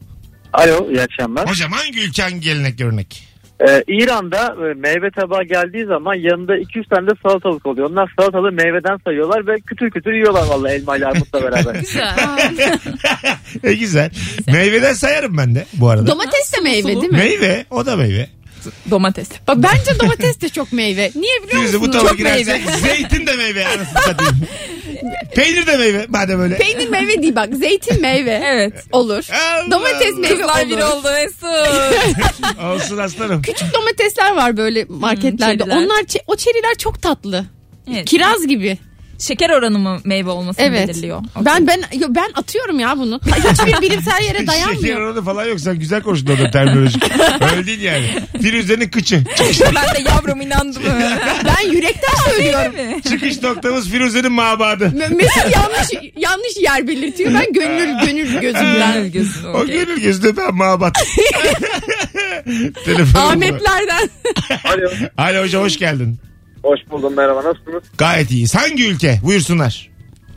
Alo iyi akşamlar. Hocam hangi ülke hangi gelenek görenek? Ee, İran'da e, meyve tabağı geldiği zaman yanında 200 tane de salatalık oluyor. Onlar salatalığı meyveden sayıyorlar ve kütür kütür yiyorlar vallahi elma ile armutla beraber. [LAUGHS] [LAUGHS] E güzel. Meyveden sayarım ben de bu arada. Domates de meyve değil mi? Meyve o da meyve. Domates. Bak bence domates de çok meyve. Niye biliyor bu musunuz? tarafa Çok meyve. girersek zeytin de meyve. Anasını satayım. [LAUGHS] Peynir de meyve madem öyle. Peynir meyve değil bak. Zeytin meyve. [LAUGHS] Evet. Olur. Allah Domates meyve Kızlar olur. biri oldu Mesut. [LAUGHS] Olsun aslanım. Küçük domatesler var böyle marketlerde. Hmm, çeriler. Onlar çe- o çeriler çok tatlı. Evet. Kiraz gibi. Şeker oranı mı meyve olmasını Evet. belirliyor? Okey. Ben ben yo, ben atıyorum ya bunu. Hiçbir bilimsel yere [LAUGHS] Şeker dayanmıyor. oranı falan yok. Sen güzel konuştun orada terminolojik. [LAUGHS] Öyle değil yani. Firuze'nin kıçı. Çıkış, ben de yavrum inandım. [LAUGHS] Ben yürekten söylüyorum. çıkış noktamız Firuze'nin mabadı. Me- Mesut yanlış yanlış yer belirtiyor. Ben gönül gönül gözümden. gözün O okey. gönül gözünde ben mabat. Telefonum var. Ahmetlerden. Alo. Alo hocam hoş geldin. Hoş buldum merhaba nasılsınız? Gayet iyiyiz. Hangi ülke? Buyursunlar.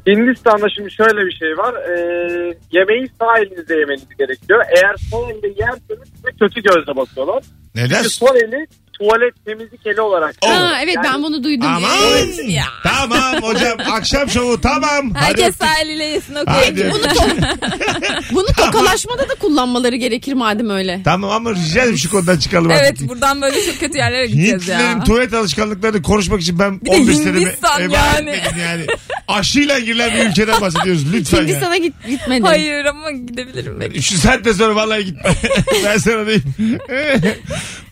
Hindistan'da şimdi şöyle bir şey var. Ee, yemeği sağ elinizde yemeniz gerekiyor. Eğer sol elle yerseniz size kötü gözle bakıyorlar. Neden? Çünkü sol eli tuvalet temizlik eli olarak. Ha, evet Yani- ben bunu duydum. Aman. Ya. Tamam hocam akşam şovu tamam. Hadi Herkes öptük. sahiliyle yesin okey. Hadi. Bunu, to- [LAUGHS] bunu tokalaşmada da kullanmaları gerekir madem öyle. Tamam ama rica ederim şu konudan çıkalım Evet artık. buradan böyle çok kötü yerlere gideceğiz Hintlilerin ya. tuvalet alışkanlıklarını konuşmak için ben de 15 senemi Hindistan yani. etmedim yani. Aşıyla girilen bir ülkeden bahsediyoruz lütfen ya. Hindistan'a git, gitmedim. Hayır ama gidebilirim belki. Şu saatte sonra vallahi gitme. [LAUGHS] ben sana diyeyim. [LAUGHS]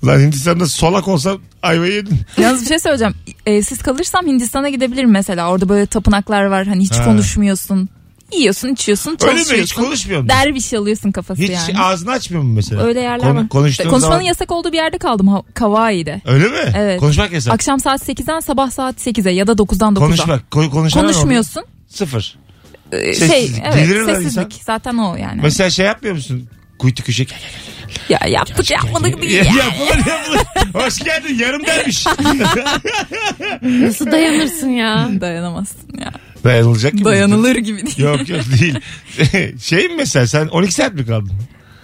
Lan Hindistan'da solak olsam ayvayı yedin. [LAUGHS] Yalnız bir şey söyleyeceğim. Ee, siz kalırsam Hindistan'a gidebilirim mesela. Orada böyle tapınaklar var. Hani hiç Ha. konuşmuyorsun. Yiyorsun, içiyorsun, Öyle mi? çalışıyorsun. Hiç konuşmuyor musun? Derviş alıyorsun kafası Hiç yani. ağzını açmıyor mu mesela? Öyle yerler Konu- var. Konuştuğun Konuşmanın zaman... yasak olduğu bir yerde kaldım ha-. Öyle mi? Evet. Konuşmak yasak. Akşam saat 8'den sabah saat 8'e ya da 9'dan 9'a. Konuşmak. Ko- konuşan Konuşmuyorsun. Sıfır. Ee, Sessiz. Şey, evet, Delirirler sessizlik. insan. Zaten o yani. Mesela şey yapmıyor musun? Kuytu köşe. Ya yaptık yapmadık değil ya. yapılır yapılır. Hoş geldin yarım dermiş. [LAUGHS] Nasıl dayanırsın ya? Dayanamazsın ya. Dayanılacak gibi. Dayanılır gibi değil. Yok yok değil. [LAUGHS] şey mi mesela sen 12 saat mi kaldın?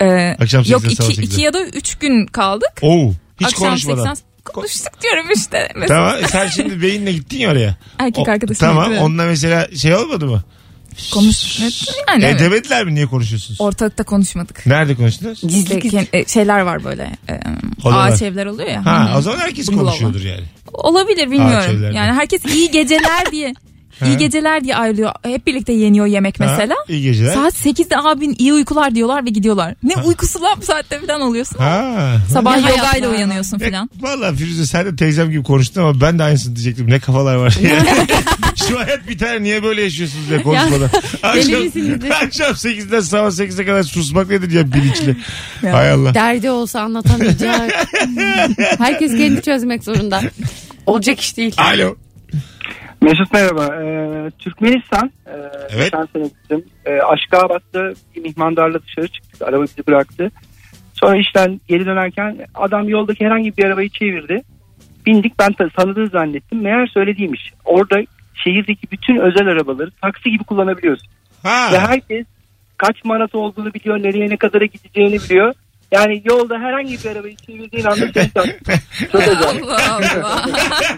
Ee, Akşam yok 8'den sabah 2 8'e. ya da 3 gün kaldık. Oo. Hiç Akşam konuşmadan. 80 konuştuk diyorum işte. Mesela. Tamam sen şimdi beyinle gittin ya oraya. Erkek arkadaşım. Tamam onunla mesela şey olmadı mı? Konuş. Yani E, evet. demediler mi niye konuşuyorsunuz? Ortalıkta konuşmadık. Nerede konuştunuz? İşte ke- e, şeyler var böyle. e, Odalar. ağaç evler oluyor ya. Ha Hı. o zaman herkes Bungalov. konuşuyordur yani. Olabilir bilmiyorum. evlerde. Yani herkes iyi geceler diye. Ha. iyi geceler diye ayrılıyor. Hep birlikte yeniyor yemek mesela. Ha, iyi geceler. Saat 8'de abin iyi uykular diyorlar ve gidiyorlar. Ne uykusu lan bu saatte falan oluyorsun. Ha. Sabah Ne yoga hayatlar ile var. uyanıyorsun E, falan. Valla Firuze sen de teyzem gibi konuştun ama ben de aynısını diyecektim. Ne kafalar var. [LAUGHS] Yani, [LAUGHS] Şu hayat tane niye böyle yaşıyorsunuz diye konuşmadan. akşam, akşam 8'den sabah 8'e kadar susmak nedir ya bilinçli. Hay Allah. Derdi olsa anlatamayacak. [LAUGHS] Herkes kendi çözmek zorunda. Olacak iş değil. Alo. Mesut merhaba. Ee, Türkmenistan. Ee, Evet. Geçen sene gittim. Ee, Aşkabat'ta bir mihmandarla dışarı çıktık. Araba bizi bıraktı. Sonra işten geri dönerken adam yoldaki herhangi bir arabayı çevirdi. Bindik ben ta- tanıdığı zannettim. Meğer söylediğiymiş. Orada şehirdeki bütün özel arabaları taksi gibi kullanabiliyorsun. Ha. Ve herkes kaç manat olduğunu biliyor. Nereye ne kadara gideceğini biliyor. Yani yolda herhangi bir arabayı çevirdiğin anda seni [LAUGHS] taksi. Çok acayip. Allah Allah.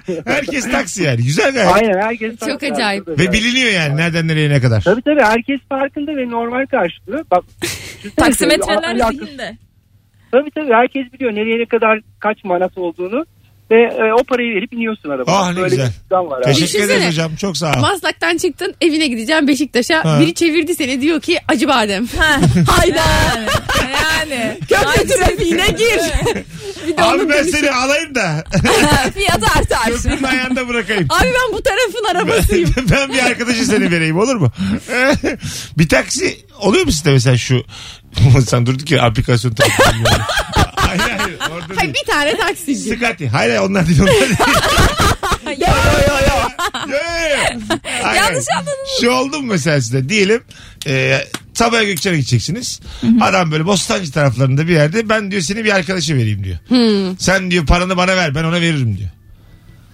[LAUGHS] Herkes taksi yani. Güzel gayet. Aynen herkes Çok taksi. acayip. Çok Ve biliniyor yani nereden nereye ne kadar. Tabii tabii herkes farkında ve normal karşılıyor. Bak Taksimetreler zihinde. Tabii tabii herkes biliyor nereye ne kadar kaç manat olduğunu ve e, o parayı verip iniyorsun arabaya. Ah, ne Böyle güzel. bir sistem var abi. Teşekkür Düşünsene. ederiz hocam. Çok sağ ol. Maslak'tan çıktın evine gideceğim Beşiktaş'a. Ha. Biri çevirdi seni diyor ki acı badem. [LAUGHS] Hayda. Yani. Köprü trafiğine gir. [LAUGHS] Bir de Abi onun ben dönüşü. seni alayım da Fiyat artar. köprünün ayağında bırakayım. Abi ben bu tarafın arabasıyım. ben bir arkadaşı seni vereyim olur mu? [LAUGHS] bir taksi oluyor mu sizde mesela şu Sen durduk ya aplikasyon takip Hayır hayır orada Hayır bir tane taksici. Sıkati. Hayır hayır onlar değil onlar değil. Yo yo yo yo. Yo, yo. Hayır, Yanlış anladınız. Şu oldu mu mesela size? Diyelim e, Sabaha Gökçen'e gideceksiniz. Adam böyle Bostancı taraflarında bir yerde ben diyor seni bir arkadaşa vereyim diyor. Sen diyor paranı bana ver ben ona veririm diyor.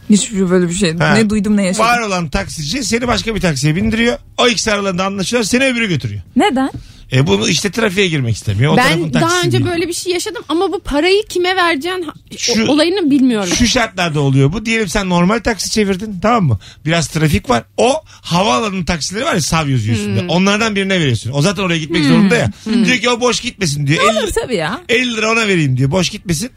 Hiçbir böyle bir şey. Ha. Ne duydum ne yaşadım. Var olan taksici seni başka bir taksiye bindiriyor. O ikisi aralarında anlaşıyorlar seni öbürü götürüyor. Neden? E bunu işte trafiğe girmek istemiyor. O tarafın Ben daha taksisi önce değil. böyle bir şey yaşadım ama bu parayı kime vereceksin ha- Şu- olayını bilmiyorum. Şu şartlarda oluyor bu. Diyelim sen normal taksi çevirdin tamam mı? Biraz trafik var. O havaalanının taksileri var ya sav yazıyor üstünde. Hmm. Onlardan birine veriyorsun. O zaten oraya gitmek zorunda ya. Diyor ki o boş gitmesin diyor. 50, Olur tabii ya. 50 lira ona vereyim diyor. Boş gitmesin.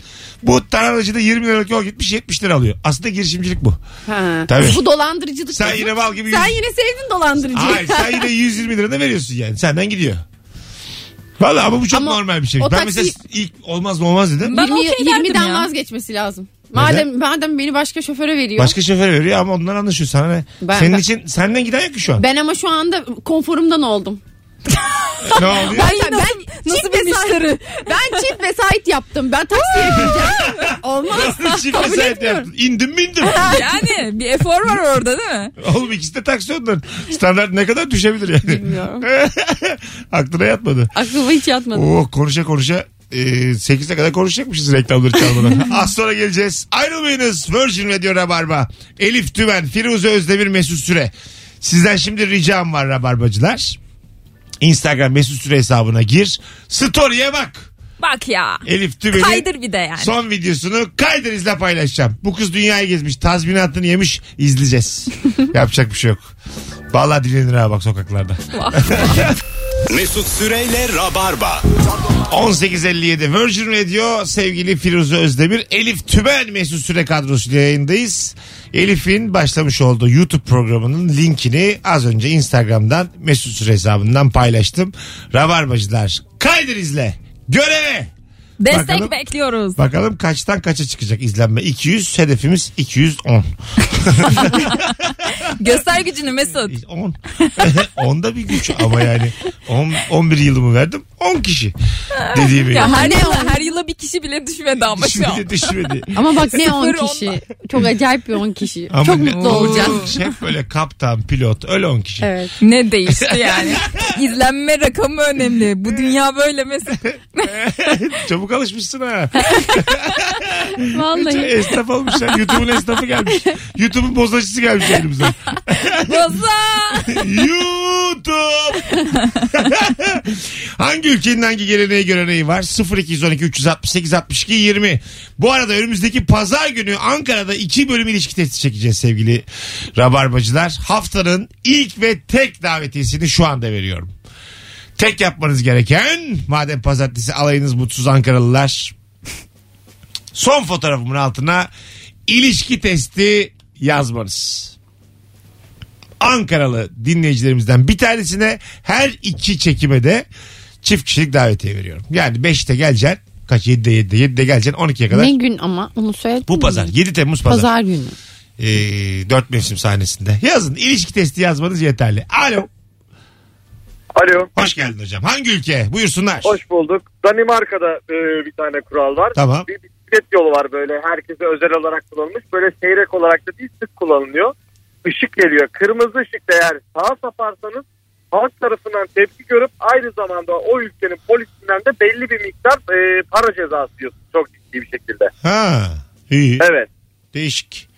Bu tararacı da 20 liralık yol gitmiş 70 lira alıyor. Aslında girişimcilik bu. Ha. Tabii. Bu dolandırıcılık. Sen yine bal gibi Sen yüz- yine sevdin dolandırıcıyı. Hayır sen yine 120 lira da veriyorsun yani. Senden gidiyor. Valla ama bu çok Ama normal bir şey. o Ben taksi- mesela ilk olmaz mı olmaz dedim. Ben 20, okey derdim 20'den ya. vazgeçmesi lazım. Madem madem beni başka şoföre veriyor. Başka şoför veriyor ama ondan anlaşıyor sana ne? Ben- Senin ben- için senden giden yok ki şu an. Ben ama şu anda konforumdan oldum. [LAUGHS] ne oluyor? Ben, nasıl- ben nasıl çift bir vesait- müşteri? Ben çift vesait yaptım. Ben taksiye bineceğim. Olmaz. Çift Kabul vesayet etmiyorum. yaptın. İndim mi indim. Yani bir efor var orada değil mi? Oğlum ikisi de taksi onların. Standart ne kadar düşebilir yani? Bilmiyorum. [LAUGHS] Aklına yatmadı. Aklıma hiç yatmadı. Oo, konuşa konuşa e, 8'e kadar konuşacakmışız reklamları çalmadan. [LAUGHS] Az sonra geleceğiz. Ayrılmayınız. Virgin Radio Rabarba. Elif Tümen, Firuze Özdemir, Mesut Süre. Sizden şimdi ricam var Rabarbacılar. Instagram Mesut Süre hesabına gir. Story'e bak. Bak ya. Elif Tümen'in Kaydır bir de yani. son videosunu kaydır izle paylaşacağım. Bu kız dünyayı gezmiş. Tazminatını yemiş. izleyeceğiz. [LAUGHS] Yapacak bir şey yok. Vallahi dinlenir ha bak sokaklarda. [LAUGHS] Mesut Süreyle Rabarba. 18.57 Virgin Radio sevgili Firuze Özdemir Elif Tümen Mesut Süre kadrosuyla yayındayız. Elif'in başlamış olduğu YouTube programının linkini az önce Instagram'dan Mesut Süre hesabından paylaştım. Rabarbacılar kaydır izle. Göreve. Destek Bakalım. bekliyoruz. Bakalım kaçtan kaça çıkacak izlenme. 200 hedefimiz 210. [LAUGHS] Göster gücünü Mesut. 10. 10 da bir güç ama yani 10, 11 yılımı verdim 10 kişi dediğimi. Ya her ne yıl, o? her yıla bir kişi bile düşmedi ama şu an. düşmedi. [LAUGHS] Ama bak ne 10 Sıfır kişi. Çok acayip bir 10 kişi. Ama Çok ne- mutlu olacağız. Hep böyle kaptan, pilot öyle 10 kişi. Evet. Ne değişti yani? İzlenme rakamı önemli. Bu dünya böyle Mesut. [LAUGHS] Çabuk alışmışsın ha. Vallahi. Esnaf olmuş ya. YouTube'un esnafı gelmiş. YouTube'un bozacısı gelmiş elimize. Boza. YouTube. [LAUGHS] hangi ülkenin hangi geleneği göreneği var? 0212 368 62 20. Bu arada önümüzdeki pazar günü Ankara'da iki bölüm ilişki testi çekeceğiz sevgili rabarbacılar. Haftanın ilk ve tek davetiyesini şu anda veriyorum. Tek yapmanız gereken madem pazartesi alayınız mutsuz Ankaralılar son fotoğrafımın altına ilişki testi yazmanız. Ankaralı dinleyicilerimizden bir tanesine her iki çekime de çift kişilik davetiye veriyorum. Yani 5'te geleceksin. Kaç 7'de 7'de 7'de geleceksin 12'ye kadar. Ne gün ama onu söyledin Bu mi? pazar 7 Temmuz pazar. Pazar günü. Ee, 4 mevsim sahnesinde. Yazın ilişki testi yazmanız yeterli. Alo. Alo. Hoş geldin hocam. Hangi ülke? Buyursunlar. Hoş bulduk. Danimarka'da e, bir tane kural var. Tamam. Bir bisiklet yolu var böyle herkese özel olarak kullanılmış. Böyle seyrek olarak da değil sık kullanılıyor. Işık geliyor. Kırmızı ışıkta eğer sağa saparsanız halk tarafından tepki görüp aynı zamanda o ülkenin polisinden de belli bir miktar e, para cezası yiyorsunuz. Çok ciddi bir şekilde. Ha. iyi. Evet. Değişik.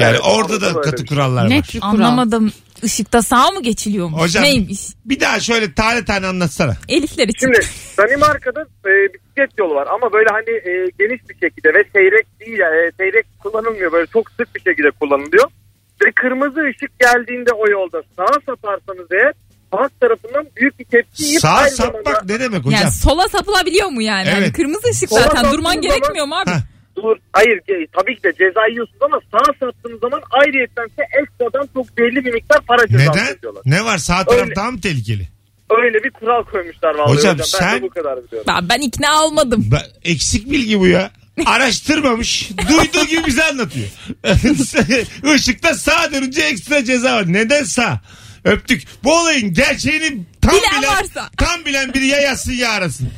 Yani Evet, orada da katı şey. kurallar var. tür kural? Anlamadım. Işıkta sağ mı geçiliyormuş? Hocam Neymiş? bir daha şöyle tane tane anlatsana. Elifler için. Şimdi Danimarka'da e, bisiklet yolu var ama böyle hani e, geniş bir şekilde ve seyrek değil yani e, seyrek kullanılmıyor böyle çok sık bir şekilde kullanılıyor. Ve kırmızı ışık geldiğinde o yolda sağa saparsanız eğer halk tarafından büyük bir tepki yiyip Sağ aynı sapmak zamanda ne demek hocam? Yani sola sapılabiliyor mu yani? Evet. Hani kırmızı ışık Sola zaten durman zaman- gerekmiyor mu abi? Heh. Dur hayır tabii ki de ceza yiyorsunuz ama sağa sattığınız zaman ayrıyetten ise ekstradan çok belli bir miktar para cezası Neden? ediyorlar. Ne var sağ taraf Öyle. daha mı tehlikeli? Öyle bir kural koymuşlar vallahi Hocam hocam. Ben sen- de bu kadar biliyorum. Ben, ben ikna olmadım. Ben- eksik bilgi bu ya. [LAUGHS] Araştırmamış. Duyduğu gibi bize anlatıyor. [LAUGHS] Işıkta sağ dönünce ekstra ceza var. Neden sağ? Öptük. Bu olayın gerçeğini Tam Bilen bilen, varsa. tam bilen biri ya yazsın ya arasın.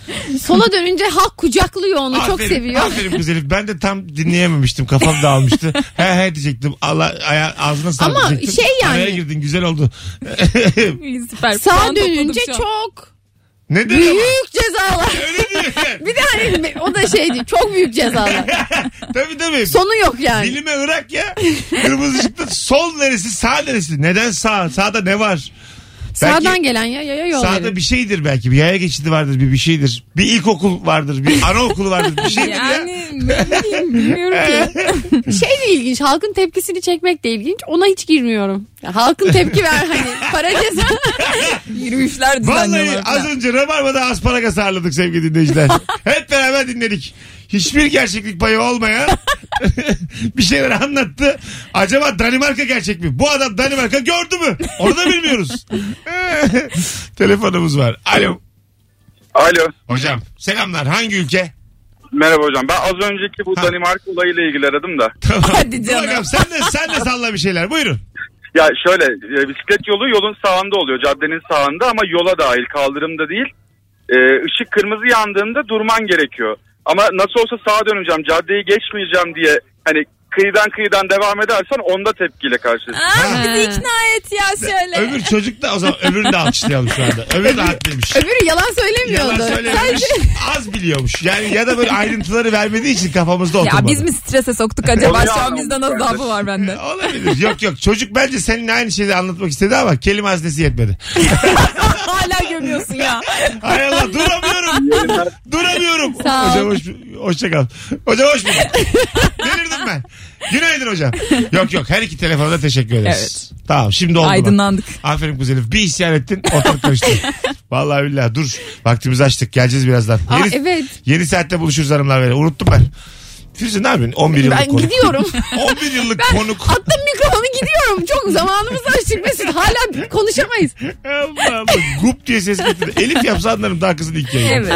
Sola dönünce halk kucaklıyor onu çok Aferin, seviyor. Aferin kız Elif. Ben de tam dinleyememiştim. Kafam dağılmıştı. he he diyecektim. Allah aya, ağzına sağlık Ama diyecektim. şey yani- Araya girdin güzel oldu. Süper. Sağ Puan dönünce çok ne dedim ama? büyük cezalar. [LAUGHS] Öyle. Bir de hani o da şeydi çok büyük cezalar. [LAUGHS] tabii tabii. Sonu yok yani. Dilime ırak ya. Kırmızı ışıkta sol neresi sağ neresi? Neden sağ? Sağda ne var? Sağdan Belki gelen ya yaya yol Sağda verin. bir şeydir belki. Bir yaya geçidi vardır bir bir şeydir. Bir ilkokul vardır. Bir anaokulu vardır. Bir [LAUGHS] şeydir ya. Ne bileyim bilmiyorum ki. [LAUGHS] Şey de ilginç halkın tepkisini çekmek de ilginç. Ona hiç girmiyorum. Ya halkın tepki ver hani para ceza. [LAUGHS] Yürüyüşler Vallahi düzenliyorlar. az falan. önce Rabarba'da asparagas ağırladık sevgili dinleyiciler. [LAUGHS] Hep beraber dinledik. Hiçbir gerçeklik payı olmayan bir şeyler anlattı. Acaba Danimarka gerçek mi? Bu adam Danimarka gördü mü? Onu da bilmiyoruz. Telefonumuz var. Alo. Alo. Hocam selamlar. Hangi ülke? Merhaba hocam. Ben az önceki bu Ha. Danimarka olayıyla ilgili aradım da. [LAUGHS] Hadi canım. bakalım, sen de, sen de salla bir şeyler. Buyurun. Ya şöyle e, bisiklet yolu yolun sağında oluyor. Caddenin sağında ama yola dahil kaldırımda değil. E, ışık kırmızı yandığında durman gerekiyor. Ama nasıl olsa sağa döneceğim caddeyi geçmeyeceğim diye hani kıyıdan kıyıdan devam edersen onda tepkiyle karşılaşırsın. Aa, bizi ikna et ya şöyle. Öbür çocuk da o zaman öbürünü de alkışlayalım şu anda. Öbürü de haklıymış. Öbürü yalan söylemiyordu. Yalan söylememiş. Az biliyormuş. Yani ya da böyle ayrıntıları vermediği için kafamızda oturmadı. Ya biz mi strese soktuk acaba? Şu an bizden bu azabı var bende. [LAUGHS] Olabilir. Yok yok. Çocuk bence seninle aynı şeyi anlatmak istedi ama kelime haznesi yetmedi. [LAUGHS] Hala gömüyorsun ya. Hay Allah duramıyorum. [LAUGHS] duramıyorum. Sağ ol. Hocam hoş, hoşça kal. Hocam hoş bulduk. Delirdim ben. Günaydın hocam. Yok yok her iki telefona da teşekkür ederiz. Tamam şimdi oldu. bak. Aydınlandık. Aferin kız Elif. Bir isyan ettin ortalık karıştı. Vallahi billahi dur. Vaktimizi açtık. Geleceğiz birazdan. Aa, Yeni, evet. yeni saatte buluşuruz hanımlar böyle. Unuttum ben. Firuze ne yapıyorsun? 11 [LAUGHS] yıllık Ben konuk. gidiyorum. 11 yıllık konuk. Attım mikrofonu gidiyorum. Çok zamanımızı açtık Mesut. Hala konuşamayız. Allah Allah. Gup diye ses getirdi. Elif yapsa anlarım daha kızın ilk yayını. Evet.